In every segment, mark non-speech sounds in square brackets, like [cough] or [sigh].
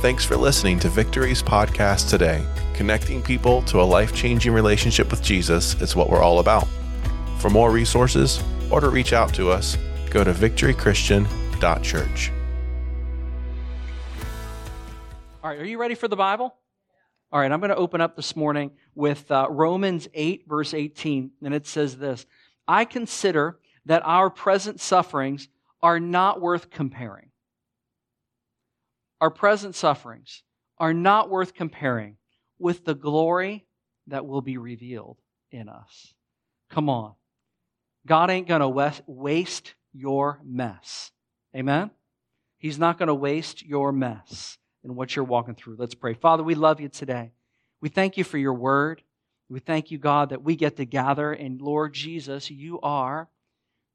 Thanks for listening to Victory's podcast today. Connecting people to a life changing relationship with Jesus is what we're all about. For more resources or to reach out to us, go to victorychristian.church. All right, are you ready for the Bible? All right, I'm going to open up this morning with uh, Romans 8, verse 18, and it says this I consider that our present sufferings are not worth comparing. Our present sufferings are not worth comparing with the glory that will be revealed in us. Come on. God ain't going to waste your mess. Amen? He's not going to waste your mess in what you're walking through. Let's pray. Father, we love you today. We thank you for your word. We thank you, God, that we get to gather. And Lord Jesus, you are,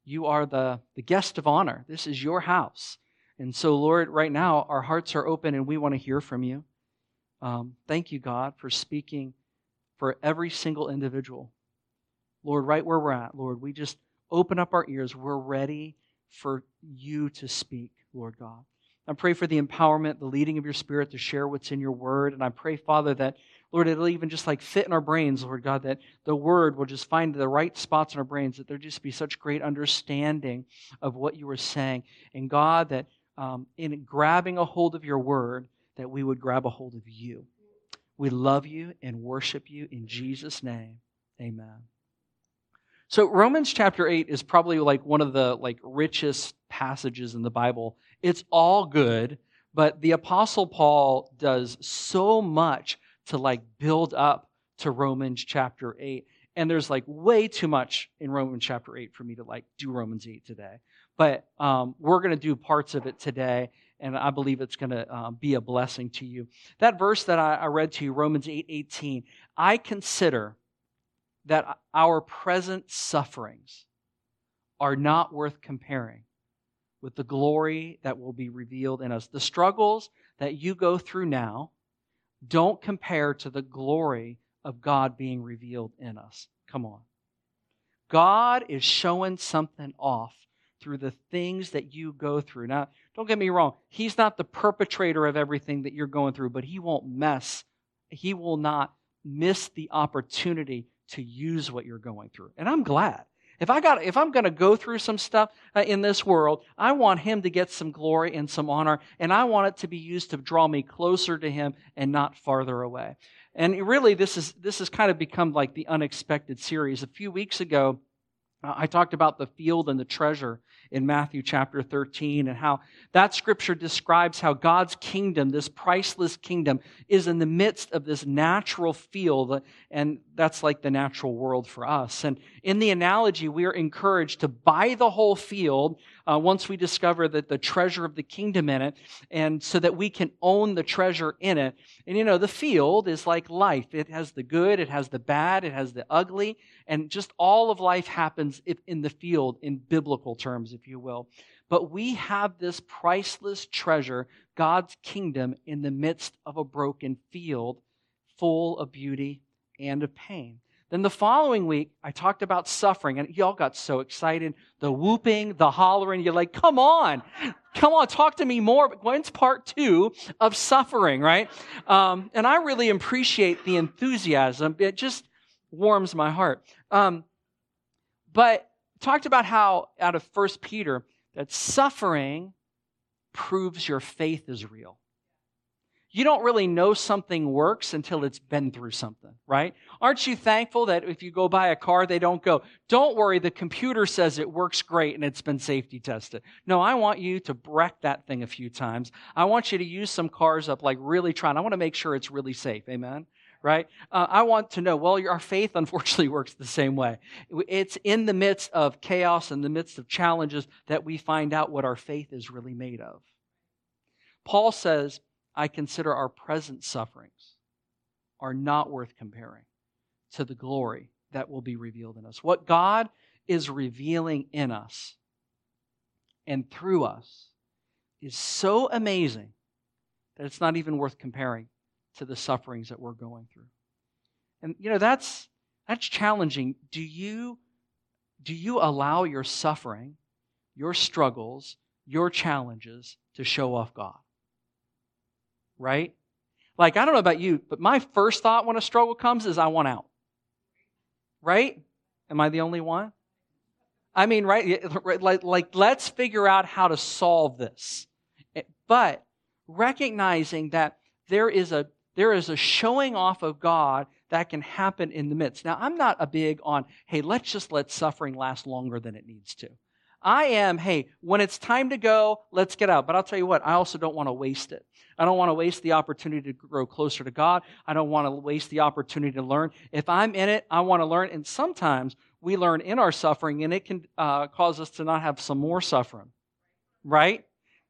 you are the, the guest of honor. This is your house. And so, Lord, right now, our hearts are open and we want to hear from you. Um, thank you, God, for speaking for every single individual. Lord, right where we're at, Lord, we just open up our ears. We're ready for you to speak, Lord God. I pray for the empowerment, the leading of your spirit to share what's in your word. And I pray, Father, that, Lord, it'll even just like fit in our brains, Lord God, that the word will just find the right spots in our brains, that there just be such great understanding of what you were saying. And God, that um, in grabbing a hold of your word, that we would grab a hold of you. We love you and worship you in Jesus' name. Amen. So Romans chapter 8 is probably like one of the like richest passages in the Bible. It's all good, but the apostle Paul does so much to like build up to Romans chapter 8. And there's like way too much in Romans chapter 8 for me to like do Romans 8 today. But um, we're going to do parts of it today, and I believe it's going to uh, be a blessing to you. That verse that I, I read to you, Romans 8 18, I consider that our present sufferings are not worth comparing with the glory that will be revealed in us. The struggles that you go through now don't compare to the glory of God being revealed in us. Come on. God is showing something off through the things that you go through. Now, don't get me wrong, He's not the perpetrator of everything that you're going through, but He won't mess, He will not miss the opportunity to use what you're going through. And I'm glad. If I got if I'm going to go through some stuff uh, in this world, I want him to get some glory and some honor and I want it to be used to draw me closer to him and not farther away. And really this is this has kind of become like the unexpected series. A few weeks ago, Uh, I talked about the field and the treasure in Matthew chapter 13 and how that scripture describes how God's kingdom, this priceless kingdom, is in the midst of this natural field. Uh, and that's like the natural world for us. And in the analogy, we are encouraged to buy the whole field uh, once we discover that the treasure of the kingdom in it, and so that we can own the treasure in it. And you know, the field is like life. It has the good, it has the bad, it has the ugly, and just all of life happens in the field in biblical terms, if you will. But we have this priceless treasure, God's kingdom, in the midst of a broken field full of beauty and of pain. Then the following week, I talked about suffering, and y'all got so excited. The whooping, the hollering. You're like, come on, come on, talk to me more. But when's part two of suffering, right? Um, and I really appreciate the enthusiasm. It just warms my heart. Um, but talked about how out of First Peter that suffering proves your faith is real you don't really know something works until it's been through something, right? Aren't you thankful that if you go buy a car, they don't go, don't worry, the computer says it works great and it's been safety tested. No, I want you to wreck that thing a few times. I want you to use some cars up, like really trying. I want to make sure it's really safe. Amen? Right? Uh, I want to know, well, our faith [laughs] unfortunately works the same way. It's in the midst of chaos, in the midst of challenges, that we find out what our faith is really made of. Paul says, I consider our present sufferings are not worth comparing to the glory that will be revealed in us. What God is revealing in us and through us is so amazing that it's not even worth comparing to the sufferings that we're going through. And you know that's that's challenging. Do you do you allow your suffering, your struggles, your challenges to show off God? Right? Like, I don't know about you, but my first thought when a struggle comes is I want out. Right? Am I the only one? I mean, [laughs] right? Like, like let's figure out how to solve this. Eh, but recognizing that there is a there is a showing off of God that can happen in the midst. Now, I'm not a big on, hey, let's just let suffering last longer than it needs to. I am, hey, when it's time to go, let's get out. But I'll tell you what, I also don't want to waste it. I don't want to waste the opportunity to grow closer to God. I don't want to waste the opportunity to learn. If I'm in it, I want to learn. And sometimes we learn in our suffering, and it can uh, cause us to not have some more suffering, right?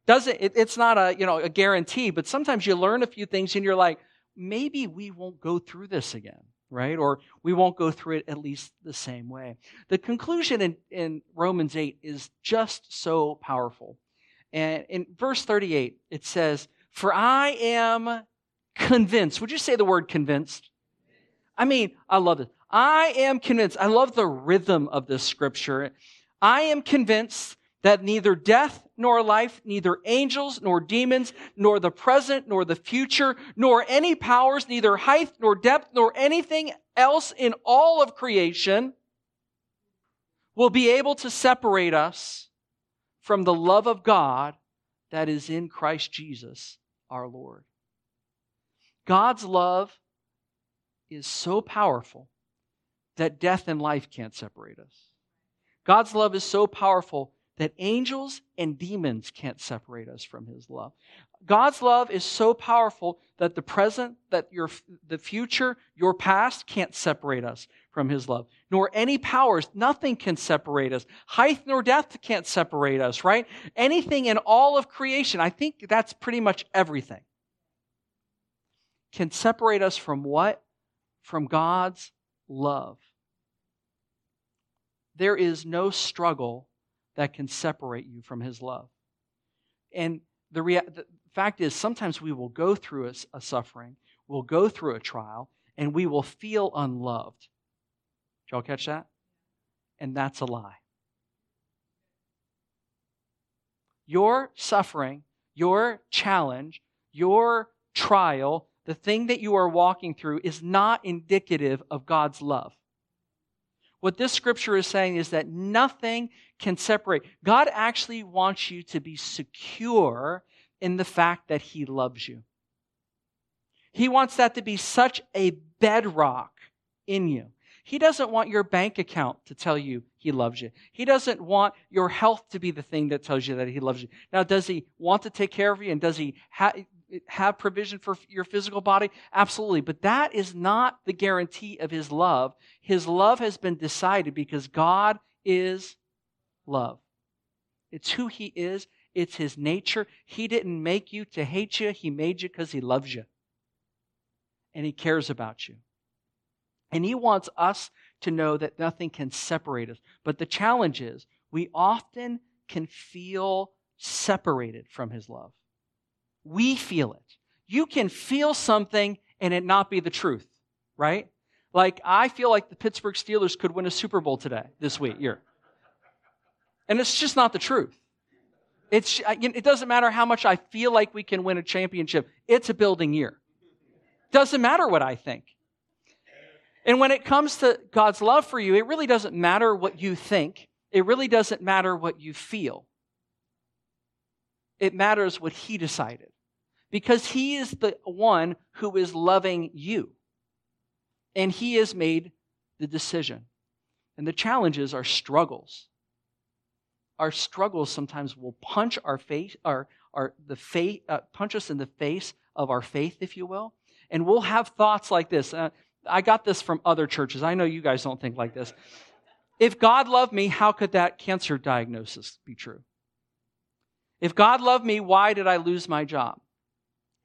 Doesn't it, it's not a you know a guarantee, but sometimes you learn a few things, and you're like, maybe we won't go through this again right? Or we won't go through it at least the same way. The conclusion in, in Romans 8 is just so powerful. And in verse 38, it says, For I am convinced. Would you say the word convinced? I mean, I love it. I am convinced. I love the rhythm of this scripture. I am convinced that neither death nor life, neither angels nor demons, nor the present nor the future, nor any powers, neither height nor depth, nor anything else in all of creation will be able to separate us from the love of God that is in Christ Jesus our Lord. God's love is so powerful that death and life can't separate us. God's love is so powerful that angels and demons can't separate us from his love. God's love is so powerful that the present, that your the future, your past can't separate us from his love. Nor any powers, nothing can separate us. Height nor depth can't separate us, right? Anything in all of creation, I think that's pretty much everything. Can separate us from what? From God's love. There is no struggle that can separate you from His love. And the, rea- the fact is, sometimes we will go through a, a suffering, we'll go through a trial, and we will feel unloved. Did y'all catch that? And that's a lie. Your suffering, your challenge, your trial, the thing that you are walking through is not indicative of God's love. What this scripture is saying is that nothing can separate. God actually wants you to be secure in the fact that He loves you. He wants that to be such a bedrock in you. He doesn't want your bank account to tell you he loves you. He doesn't want your health to be the thing that tells you that he loves you. Now, does he want to take care of you and does he ha- have provision for your physical body? Absolutely. But that is not the guarantee of his love. His love has been decided because God is love. It's who he is, it's his nature. He didn't make you to hate you, he made you because he loves you. And he cares about you. And he wants us to know that nothing can separate us. But the challenge is we often can feel separated from his love. We feel it. You can feel something and it not be the truth, right? Like I feel like the Pittsburgh Steelers could win a Super Bowl today, this week, year. And it's just not the truth. It's, it doesn't matter how much I feel like we can win a championship. It's a building year. Doesn't matter what I think. And when it comes to God's love for you, it really doesn't matter what you think. It really doesn't matter what you feel. It matters what He decided. Because He is the one who is loving you. And He has made the decision. And the challenges are struggles. Our struggles sometimes will punch our face, our, our the faith, uh, punch us in the face of our faith, if you will. And we'll have thoughts like this. Uh, I got this from other churches. I know you guys don't think like this. If God loved me, how could that cancer diagnosis be true? If God loved me, why did I lose my job?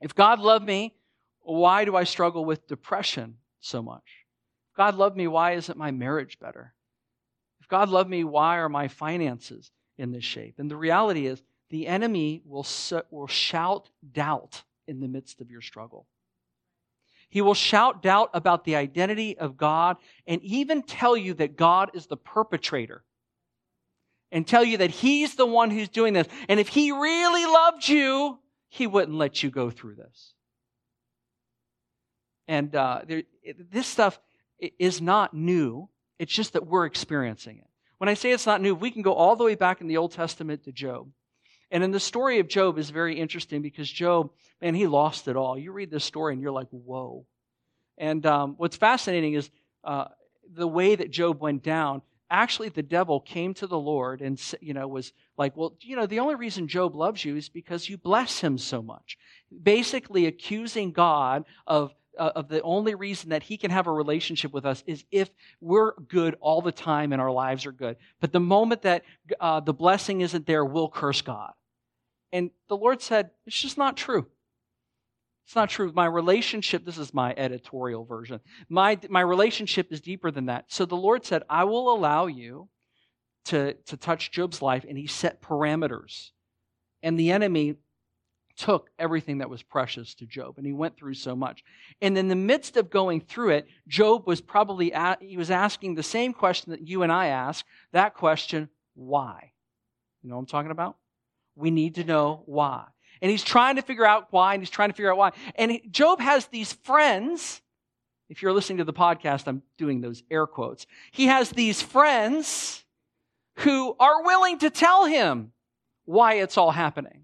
If God loved me, why do I struggle with depression so much? If God loved me, why isn't my marriage better? If God loved me, why are my finances in this shape? And the reality is, the enemy will, will shout doubt in the midst of your struggle. He will shout doubt about the identity of God and even tell you that God is the perpetrator and tell you that He's the one who's doing this. And if He really loved you, He wouldn't let you go through this. And uh, there, this stuff is not new. It's just that we're experiencing it. When I say it's not new, we can go all the way back in the Old Testament to Job. And in the story of Job is very interesting because Job, man, he lost it all. You read this story and you're like, whoa. And um, what's fascinating is uh, the way that Job went down. Actually, the devil came to the Lord and you know was like, well, you know, the only reason Job loves you is because you bless him so much. Basically, accusing God of uh, of the only reason that he can have a relationship with us is if we're good all the time and our lives are good. But the moment that uh, the blessing isn't there, we'll curse God. And the Lord said, it's just not true. It's not true. My relationship, this is my editorial version. My, my relationship is deeper than that. So the Lord said, I will allow you to, to touch Job's life, and he set parameters. And the enemy took everything that was precious to Job, and he went through so much. And in the midst of going through it, Job was probably at, he was asking the same question that you and I ask. That question, why? You know what I'm talking about? We need to know why. And he's trying to figure out why, and he's trying to figure out why. And Job has these friends. If you're listening to the podcast, I'm doing those air quotes. He has these friends who are willing to tell him why it's all happening.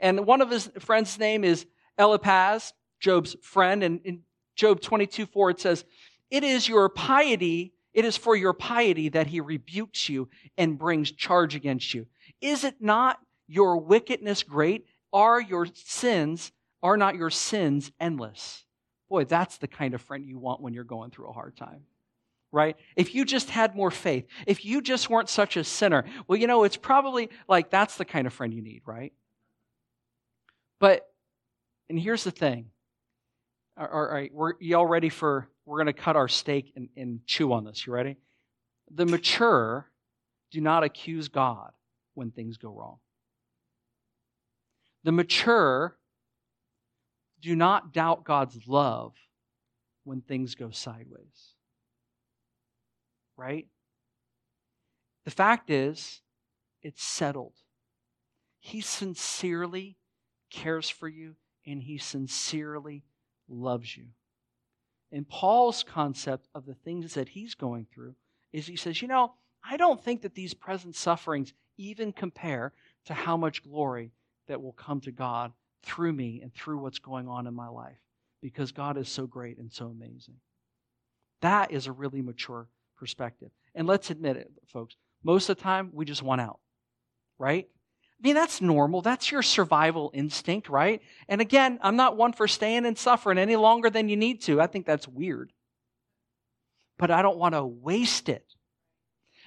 And one of his friends' name is Eliphaz, Job's friend. And in Job 22 4, it says, It is your piety, it is for your piety that he rebukes you and brings charge against you. Is it not your wickedness great? Are your sins, are not your sins endless? Boy, that's the kind of friend you want when you're going through a hard time right? If you just had more faith, if you just weren't such a sinner, well, you know, it's probably like that's the kind of friend you need, right? But, and here's the thing. All right, we're, y'all ready for, we're going to cut our steak and, and chew on this. You ready? The mature do not accuse God when things go wrong. The mature do not doubt God's love when things go sideways. Right? The fact is, it's settled. He sincerely cares for you, and he sincerely loves you. And Paul's concept of the things that he's going through is he says, you know, I don't think that these present sufferings even compare to how much glory that will come to God through me and through what's going on in my life because God is so great and so amazing. That is a really mature perspective. And let's admit it, folks, most of the time we just want out, right? I mean, that's normal. That's your survival instinct, right? And again, I'm not one for staying and suffering any longer than you need to. I think that's weird. But I don't want to waste it.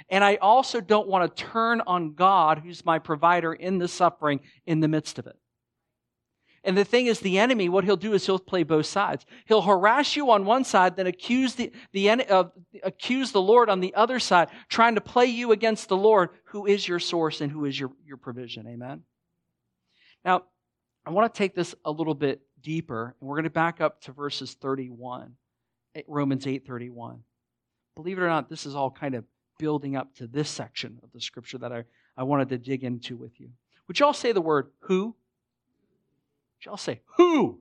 And I also don't want to turn on God, who's my provider in the suffering in the midst of it. And the thing is, the enemy, what he'll do is he'll play both sides. He'll harass you on one side, then accuse the, the, uh, accuse the Lord on the other side, trying to play you against the Lord, who is your source and who is your, your provision. Amen? Now, I want to take this a little bit deeper, and we're going to back up to verses 31, eh, Romans 8 31. Believe it or not, this is all kind of building up to this section of the scripture that I, I wanted to dig into with you. Would y'all say the word who? Y'all say, who?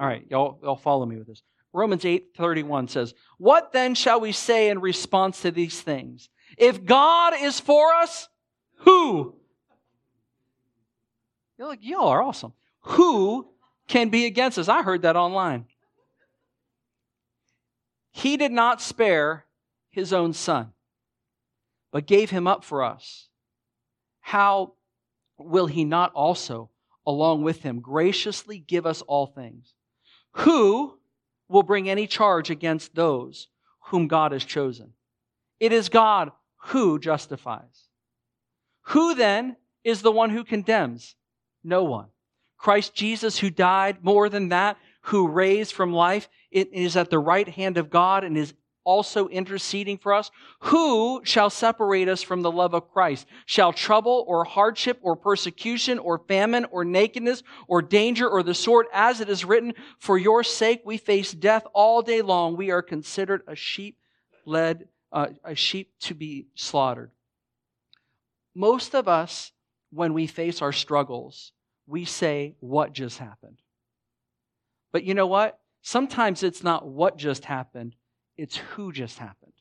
All right, y'all, y'all follow me with this. Romans 8 31 says, What then shall we say in response to these things? If God is for us, who? You're like, y'all are awesome. Who can be against us? I heard that online. He did not spare his own son, but gave him up for us. How will he not also along with him, graciously give us all things. Who will bring any charge against those whom God has chosen? It is God who justifies. Who then is the one who condemns? No one. Christ Jesus, who died, more than that, who raised from life, it is at the right hand of God and is also interceding for us? Who shall separate us from the love of Christ? Shall trouble or hardship or persecution or famine or nakedness or danger or the sword, as it is written, for your sake we face death all day long. We are considered a sheep led, uh, a sheep to be slaughtered. Most of us, when we face our struggles, we say, What just happened? But you know what? sometimes it's not what just happened, it's who just happened.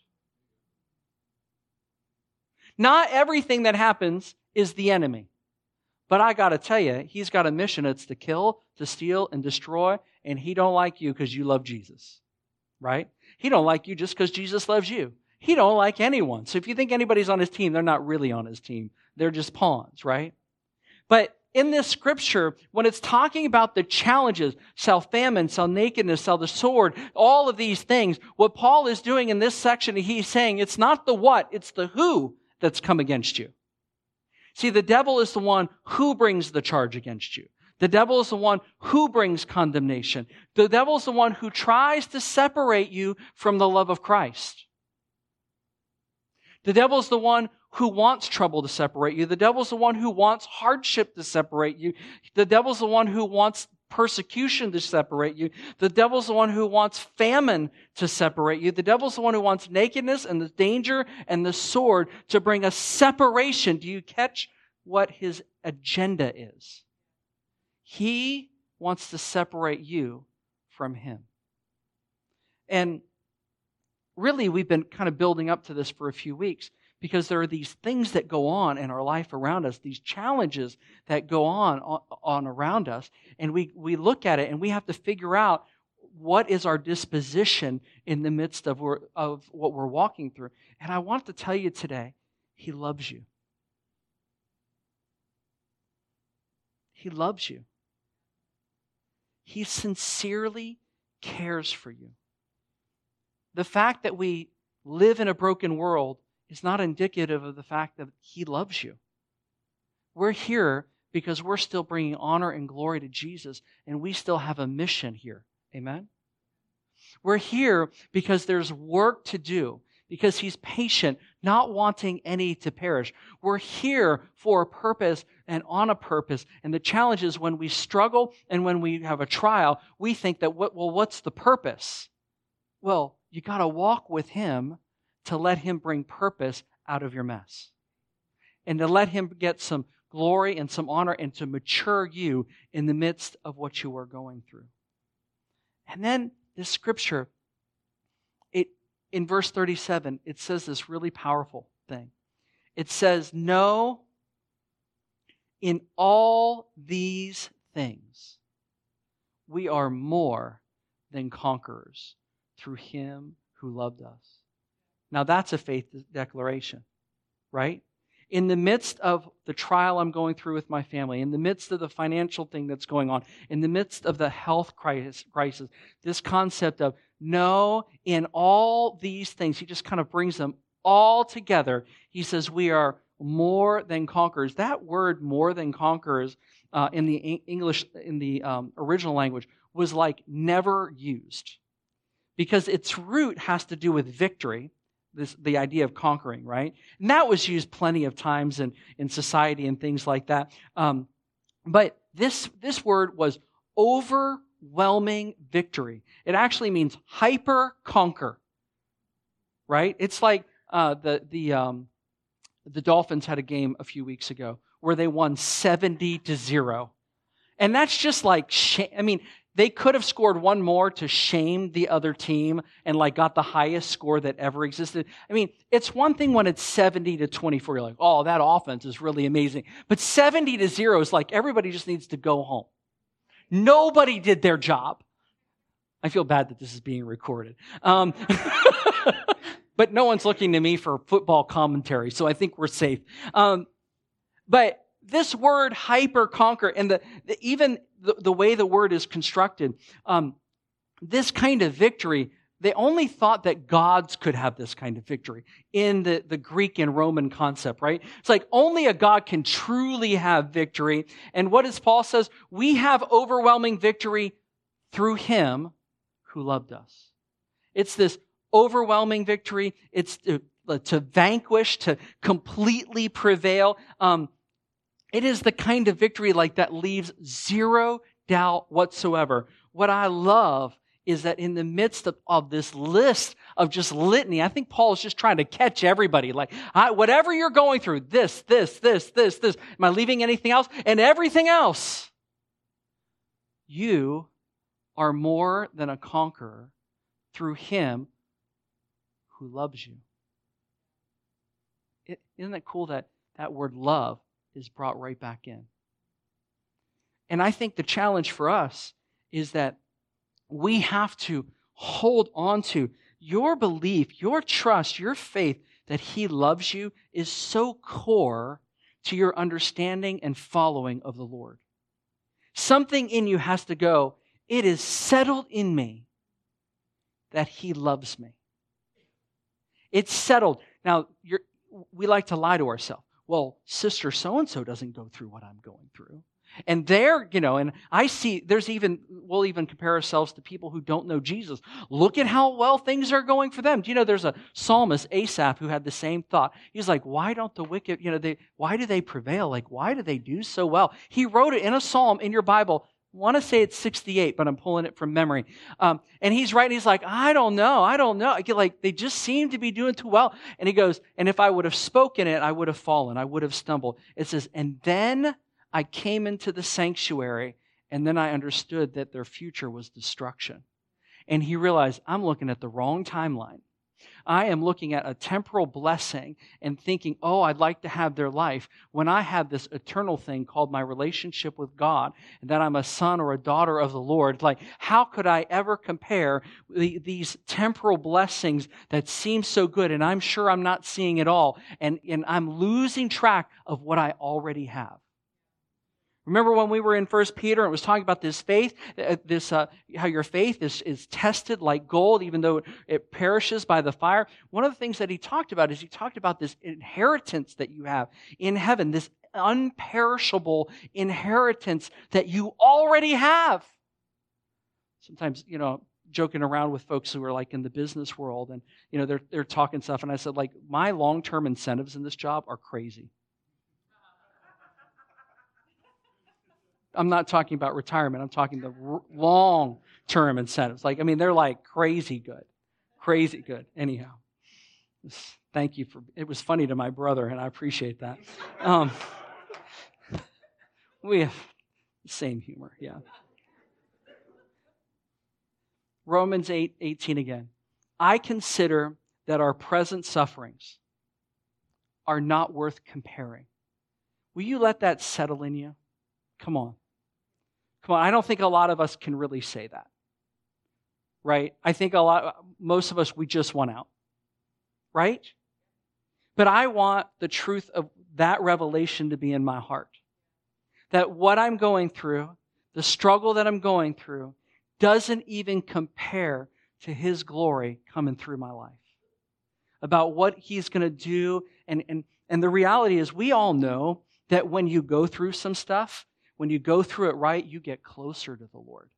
Not everything that happens is the enemy. But I got to tell you, he's got a mission. It's to kill, to steal, and destroy. And he don't like you because you love Jesus, right? He don't like you just because Jesus loves you. He don't like anyone. So if you think anybody's on his team, they're not really on his team. They're just pawns, right? But in this scripture, when it's talking about the challenges, sell famine, sell nakedness, sell the sword, all of these things, what Paul is doing in this section, he's saying it's not the what, it's the who that's come against you. See, the devil is the one who brings the charge against you. The devil is the one who brings condemnation. The devil is the one who tries to separate you from the love of Christ. The devil is the one who wants trouble to separate you. The devil's the one who wants hardship to separate you. The devil's the one who wants persecution to separate you. The devil's the one who wants famine to separate you. The devil's the one who wants nakedness and the danger and the sword to bring a separation. Do you catch what his agenda is? He wants to separate you from him. And really, we've been kind of building up to this for a few weeks because there are these things that go on in our life around us, these challenges that go on, on, around us. And we, we look at it and we have to figure out what is our disposition in the midst of, of what we're walking through. And I want to tell you today, He loves you. He loves you. He sincerely cares for you. The fact that we live in a broken world is not indicative of the fact that He loves you. We're here because we're still bringing honor and glory to Jesus, and we still have a mission here. Amen? We're here because there's work to do, because He's patient, not wanting any to perish. We're here for a purpose and on a purpose. And the challenge is when we struggle and when we have a trial, we think that, well, what's the purpose? Well, you got to walk with Him to let Him bring purpose out of your mess and to let Him get some glory and some honor and to mature you in the midst of what you are going through. And then this scripture, it in verse 37, it says this really powerful thing. It says, No, in all these things, we are more than conquerors through him who loved us. Now, that's a faith declaration, right? In the midst of the trial I'm going through with my family, in the midst of the financial thing that's going on, in the midst of the health crisis, this concept of no, in all these things, he just kind of brings them all together. He says, We are more than conquerors. That word, more than conquerors, uh, in the English, in the um, original language, was like never used because its root has to do with victory this, the idea of conquering, right? And that was used plenty of times in, in society and things like that. Um, but this, this word was overwhelming victory. It actually means hyper conquer, right? It's like uh, the, the, um, the Dolphins had a game a few weeks ago where they won 70 to 0. And that's just like, I mean, they could have scored one more to shame the other team and like got the highest score that ever existed. I mean, it's one thing when it's 70 to 24. You're like, oh, that offense is really amazing. But 70 to 0 is like everybody just needs to go home. Nobody did their job. I feel bad that this is being recorded. Um, [laughs] but no one's looking to me for football commentary, so I think we're safe. Um, but this word hyper conquer and the, the even the, the, way the word is constructed, um, this kind of victory, they only thought that gods could have this kind of victory in the, the Greek and Roman concept, right? It's like only a God can truly have victory. And what does Paul says? We have overwhelming victory through him who loved us. It's this overwhelming victory. It's to, to vanquish, to completely prevail. Um, it is the kind of victory like that leaves zero doubt whatsoever. What I love is that in the midst of, of this list of just litany, I think Paul is just trying to catch everybody. Like, I, whatever you're going through, this, this, this, this, this, am I leaving anything else? And everything else, you are more than a conqueror through him who loves you. is not that cool that that word love is brought right back in? And I think the challenge for us is that we have to hold on to your belief, your trust, your faith that He loves you is so core to your understanding and following of the Lord. Something in you has to go, it is settled in me that He loves me. It's settled. Now, we like to lie to ourselves. Well, sister so and so doesn't go through what I'm going through. And there, you know, and I see there's even, we'll even compare ourselves to people who don't know Jesus. Look at how well things are going for them. Do you know there's a psalmist, Asaph, who had the same thought? He's like, why don't the wicked, you know, they, why do they prevail? Like, why do they do so well? He wrote it in a psalm in your Bible. Want to say it's 68, but I'm pulling it from memory. Um, and he's writing, he's like, I don't know, I don't know. Like, they just seem to be doing too well. And he goes, and if I would have spoken it, I would have fallen, I would have stumbled. It says, and then I came into the sanctuary and then I understood that their future was destruction. And he realized, I'm looking at the wrong timeline. I am looking at a temporal blessing and thinking, oh, I'd like to have their life when I have this eternal thing called my relationship with God and that I'm a son or a daughter of the Lord. Like, how could I ever compare the, these temporal blessings that seem so good and I'm sure I'm not seeing it all and, and I'm losing track of what I already have? Remember when we were in First Peter and was talking about this faith, uh, this uh, how your faith is, is tested like gold, even though it, it perishes by the fire. One of the things that he talked about is he talked about this inheritance that you have in heaven, this unperishable inheritance that you already have. Sometimes, you know, joking around with folks who are like in the business world and you know they're they're talking stuff and I said like my long-term incentives in this job are crazy. I'm not talking about retirement. I'm talking the r- long term incentives. Like, I mean, they're like crazy good. Crazy good. Anyhow, thank you for it was funny to my brother, and I appreciate that. Um, [laughs] we have the same humor, yeah. Romans 8 18 again. I consider that our present sufferings are not worth comparing. Will you let that settle in you? Come on. Come on, I don't think a lot of us can really say that. Right? I think a lot, most of us, we just want out. Right? But I want the truth of that revelation to be in my heart. That what I'm going through, the struggle that I'm going through, doesn't even compare to His glory coming through my life. About what He's going to do. And, and, and the reality is, we all know that when you go through some stuff, when you go through it right, you get closer to the Lord.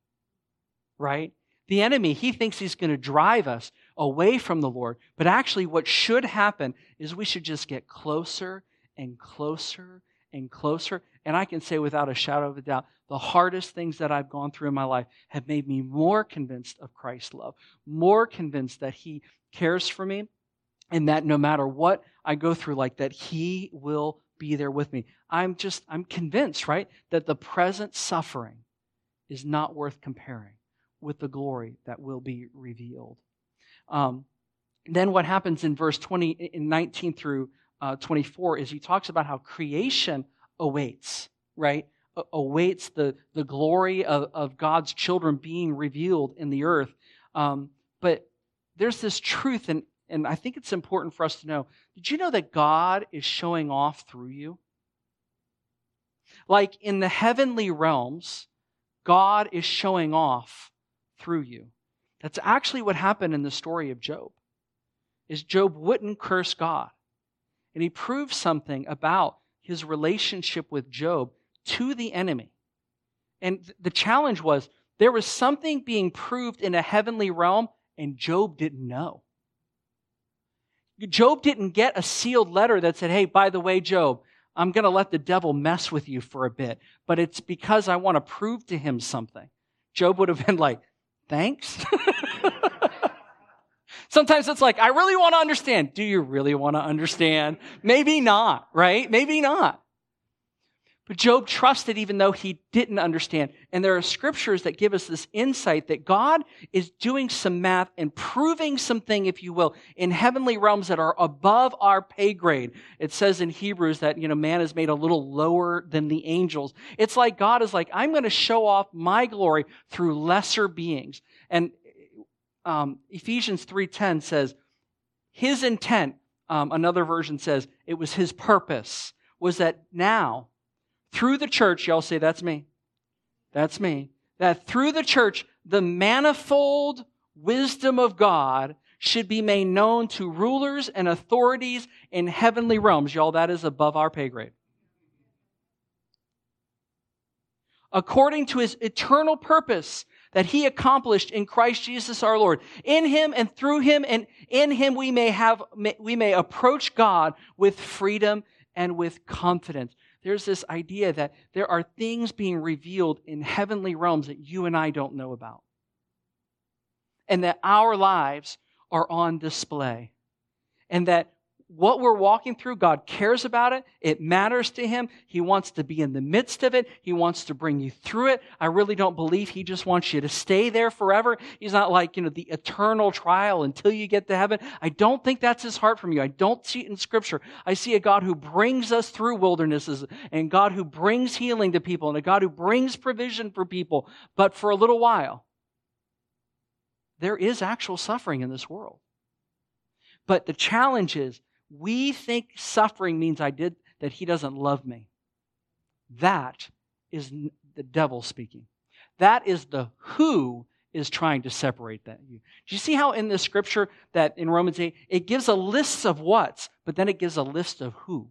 Right? The enemy, he thinks he's going to drive us away from the Lord. But actually, what should happen is we should just get closer and closer and closer. And I can say without a shadow of a doubt, the hardest things that I've gone through in my life have made me more convinced of Christ's love, more convinced that He cares for me, and that no matter what I go through, like that, He will be there with me. I'm just, I'm convinced, right, that the present suffering is not worth comparing with the glory that will be revealed. Um, then what happens in verse 20, in 19 through uh, 24 is he talks about how creation awaits, right? awaits the, the glory of, of God's children being revealed in the earth. Um, but there's this truth, and and I think it's important for us to know did you know that God is showing off through you? Like in the heavenly realms, God is showing off through you. That's actually what happened in the story of Job. Is Job wouldn't curse God. And he proved something about his relationship with Job to the enemy. And the challenge was there was something being proved in a heavenly realm, and Job didn't know. Job didn't get a sealed letter that said, hey, by the way, Job, I'm going to let the devil mess with you for a bit, but it's because I want to prove to him something. Job would have been like, thanks. [laughs] Sometimes it's like, I really want to understand. Do you really want to understand? Maybe not, right? Maybe not. But Job trusted even though he didn't understand. And there are scriptures that give us this insight that God is doing some math and proving something, if you will, in heavenly realms that are above our pay grade. It says in Hebrews that, you know, man is made a little lower than the angels. It's like God is like, I'm going to show off my glory through lesser beings. And um, Ephesians 3.10 says, his intent, um, another version says, it was his purpose, was that now, through the church, y'all say, that's me. That's me. That through the church, the manifold wisdom of God should be made known to rulers and authorities in heavenly realms. Y'all, that is above our pay grade. According to his eternal purpose that he accomplished in Christ Jesus our Lord. In him and through him and in him we may have, we may approach God with freedom and with confidence there's this idea that there are things being revealed in heavenly realms that you and I don't know about. And that our lives are on display. And that what we're walking through, God cares about it. It matters to Him. He wants to be in the midst of it. He wants to bring you through it. I really don't believe He just wants you to stay there forever. He's not like, you know, the eternal trial until you get to heaven. I don't think that's His heart from you. I don't see it in Scripture. I see a God who brings us through wildernesses and God who brings healing to people and a God who brings provision for people, but for a little while. There is actual suffering in this world. But the challenge is we think suffering means I did that he doesn't love me. That is the devil speaking. That is the who is trying to separate that you. Do you see how in this scripture that in Romans 8 it gives a list of what's, but then it gives a list of who.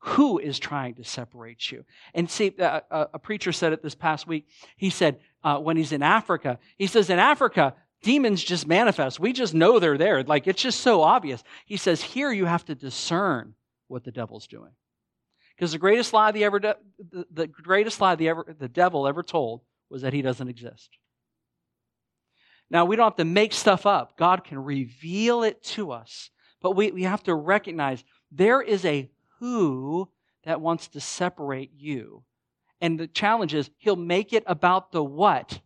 Who is trying to separate you? And see, a, a preacher said it this past week. He said, uh, when he's in Africa, he says, in Africa, demons just manifest. We just know they're there. Like it's just so obvious. He says, here you have to discern what the devil's doing. Because the greatest lie the ever de- the, the greatest lie the ever the devil ever told was that he doesn't exist. Now we don't have to make stuff up. God can reveal it to us. But we, we have to recognize there is a who that wants to separate you. And the challenge is he'll make it about the what,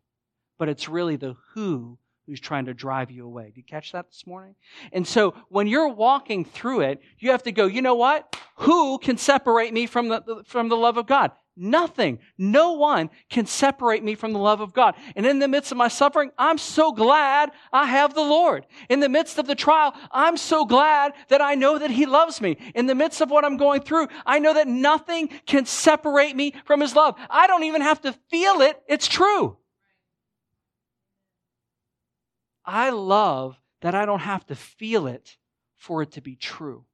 but it's really the who who's trying to drive you away. Did you catch that this morning? And so when you're walking through it, you have to go, you know what? Who can separate me from the, from the love of God? Nothing. No one can separate me from the love of God. And in the midst of my suffering, I'm so glad I have the Lord. In the midst of the trial, I'm so glad that I know that He loves me. In the midst of what I'm going through, I know that nothing can separate me from His love. I don't even have to feel it. It's true. I love that I don't have to feel it for it to be true.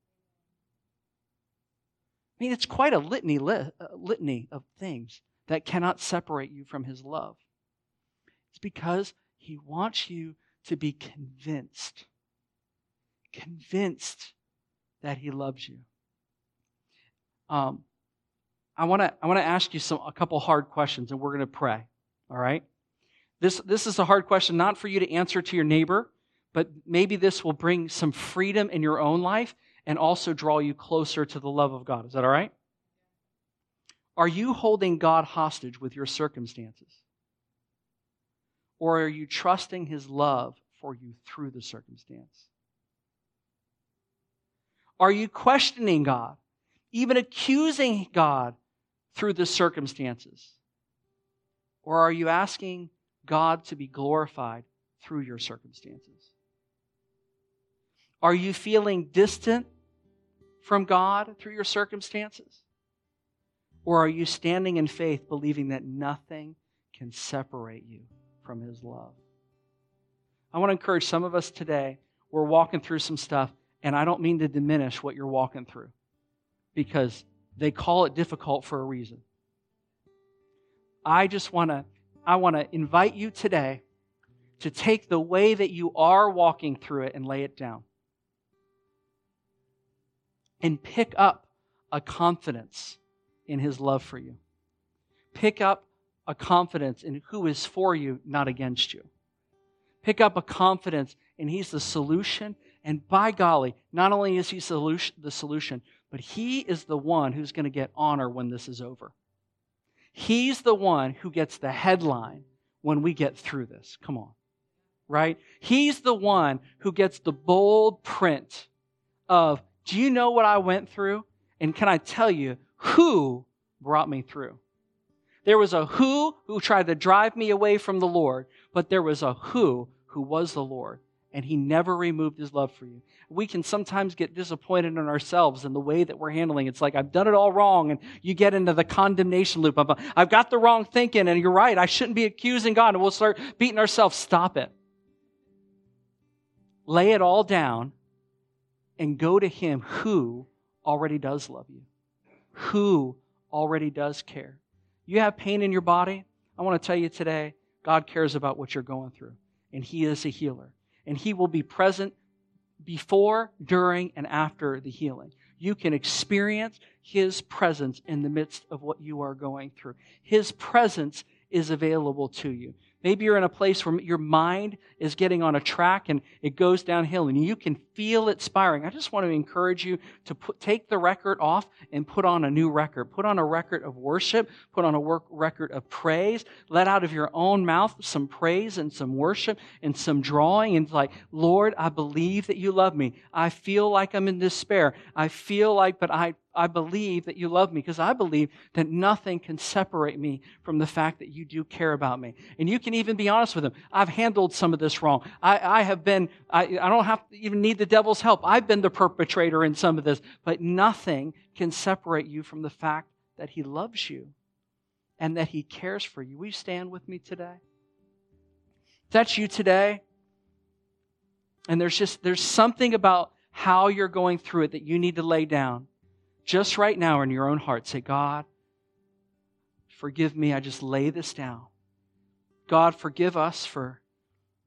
I mean, it's quite a litany, li- a litany of things that cannot separate you from His love. It's because He wants you to be convinced, convinced that He loves you. Um, I want to I want to ask you some a couple hard questions, and we're going to pray. All right. This, this is a hard question, not for you to answer to your neighbor, but maybe this will bring some freedom in your own life and also draw you closer to the love of God. Is that all right? Are you holding God hostage with your circumstances? Or are you trusting His love for you through the circumstance? Are you questioning God, even accusing God through the circumstances? Or are you asking God to be glorified through your circumstances? Are you feeling distant from God through your circumstances? Or are you standing in faith believing that nothing can separate you from His love? I want to encourage some of us today, we're walking through some stuff, and I don't mean to diminish what you're walking through because they call it difficult for a reason. I just want to I want to invite you today to take the way that you are walking through it and lay it down. And pick up a confidence in his love for you. Pick up a confidence in who is for you, not against you. Pick up a confidence in he's the solution. And by golly, not only is he solution, the solution, but He is the one who's going to get honor when this is over. He's the one who gets the headline when we get through this. Come on. Right? He's the one who gets the bold print of, do you know what I went through? And can I tell you who brought me through? There was a who who tried to drive me away from the Lord, but there was a who who was the Lord and he never removed his love for you. We can sometimes get disappointed in ourselves and the way that we're handling. It's like, I've done it all wrong, and you get into the condemnation loop. I've, I've got the wrong thinking, and you're right, I shouldn't be accusing God, and we'll start beating ourselves. Stop it. Lay it all down and go to him who already does love you, who already does care. You have pain in your body? I want to tell you today, God cares about what you're going through, and he is a healer and He will be present before, during, and after the healing. You can experience His presence in the midst of what you are going through. His presence is available to you. Maybe you're in a place where your mind is getting on a track and it goes downhill and you can feel it spiraling. I just want to encourage you to put, take the record off and put on a new record. Put on a record of worship. Put on a record of praise. Let out of your own mouth some praise and some worship and some drawing and like, Lord, I believe that you love me. I feel like I'm in despair. I feel like, but I I believe that you love me because I believe that nothing can separate me from the fact that you do care about me. And you can even be honest with him. I've handled some of this wrong. I, I have been, I, I don't have to even need the devil's help. I've been the perpetrator in some of this, but nothing can separate you from the fact that he loves you and that he cares for you. Will you stand with me today? If that's you today, and there's just, there's something about how you're going through it that you need to lay down just right now in your own heart, say, God, forgive me. I just lay this down. God, forgive us for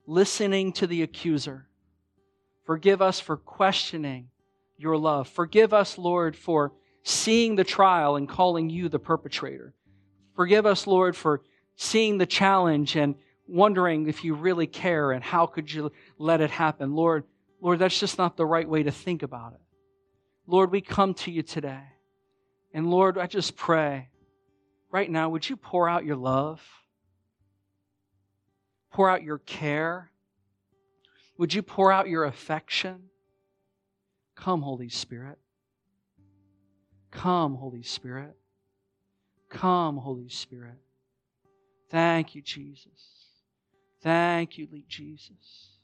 listening to the accuser. Forgive us for questioning your love. Forgive us, Lord, for seeing the trial and calling you the perpetrator. Forgive us, Lord, for seeing the challenge and wondering if you really care and how could you let it happen. Lord, Lord, that's just not the right way to think about it. Lord, we come to you today. And Lord, I just pray right now, would you pour out your love? Pour out your care? Would you pour out your affection? Come, Holy Spirit. Come, Holy Spirit. Come, Holy Spirit. Thank you, Jesus. Thank you, Jesus.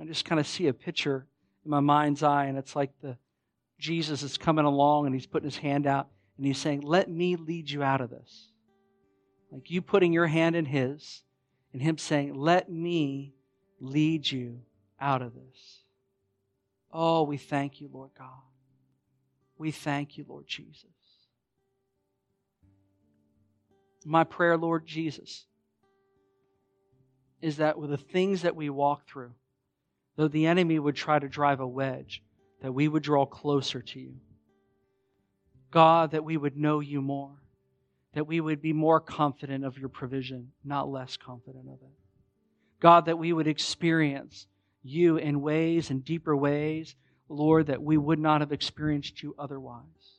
I just kind of see a picture in my mind's eye, and it's like the Jesus is coming along and he's putting his hand out and he's saying, Let me lead you out of this. Like you putting your hand in his and him saying, Let me lead you out of this. Oh, we thank you, Lord God. We thank you, Lord Jesus. My prayer, Lord Jesus, is that with the things that we walk through, though the enemy would try to drive a wedge, that we would draw closer to you. God, that we would know you more, that we would be more confident of your provision, not less confident of it. God, that we would experience you in ways and deeper ways, Lord, that we would not have experienced you otherwise.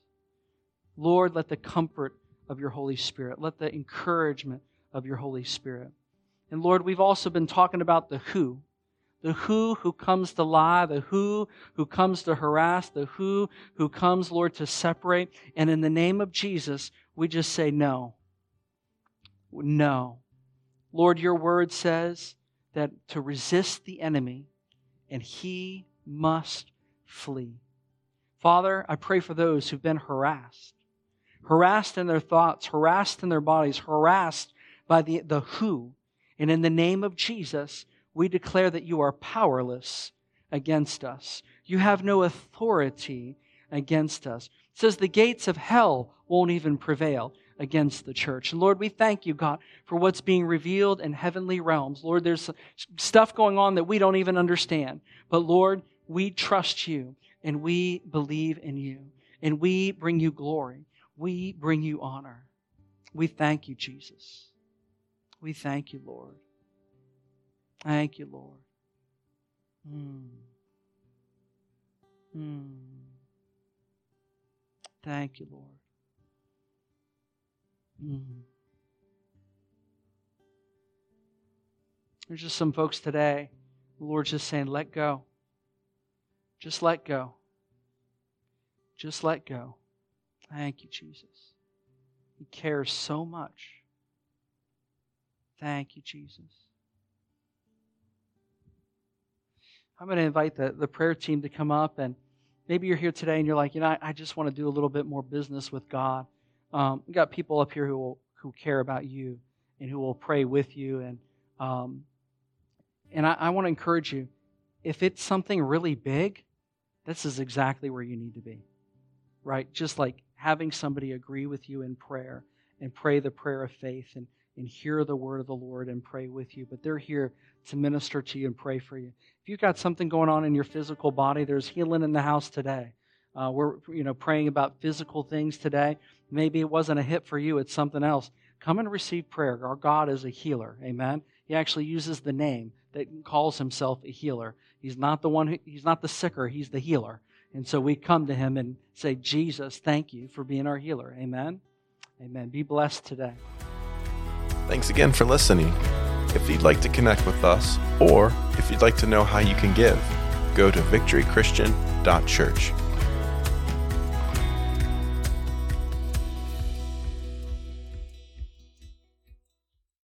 Lord, let the comfort of your Holy Spirit, let the encouragement of your Holy Spirit. And Lord, we've also been talking about the who the who who comes to lie, the who who comes to harass, the who who comes, Lord, to separate. And in the name of Jesus, we just say no. No. Lord, your word says that to resist the enemy and he must flee. Father, I pray for those who've been harassed, harassed in their thoughts, harassed in their bodies, harassed by the, the who. And in the name of Jesus, we declare that you are powerless against us. You have no authority against us. It says the gates of hell won't even prevail against the church. And Lord, we thank you, God, for what's being revealed in heavenly realms. Lord, there's stuff going on that we don't even understand. But Lord, we trust you and we believe in you and we bring you glory. We bring you honor. We thank you, Jesus. We thank you, Lord. Thank you, Lord. Mm. Mm. Thank you, Lord. Mm. There's just some folks today, the Lord's just saying, let go. Just let go. Just let go. Thank you, Jesus. He cares so much. Thank you, Jesus. I'm going to invite the, the prayer team to come up, and maybe you're here today and you're like, you know, I, I just want to do a little bit more business with God. Um, we got people up here who will, who care about you and who will pray with you, and um, and I, I want to encourage you. If it's something really big, this is exactly where you need to be, right? Just like having somebody agree with you in prayer and pray the prayer of faith and, and hear the word of the Lord and pray with you. But they're here to minister to you and pray for you. If you've got something going on in your physical body, there's healing in the house today. Uh, we're you know praying about physical things today. Maybe it wasn't a hit for you; it's something else. Come and receive prayer. Our God is a healer. Amen. He actually uses the name that calls himself a healer. He's not the one. Who, he's not the sicker. He's the healer. And so we come to him and say, Jesus, thank you for being our healer. Amen. Amen. Be blessed today. Thanks again for listening. If you'd like to connect with us, or if you'd like to know how you can give, go to victorychristian.church.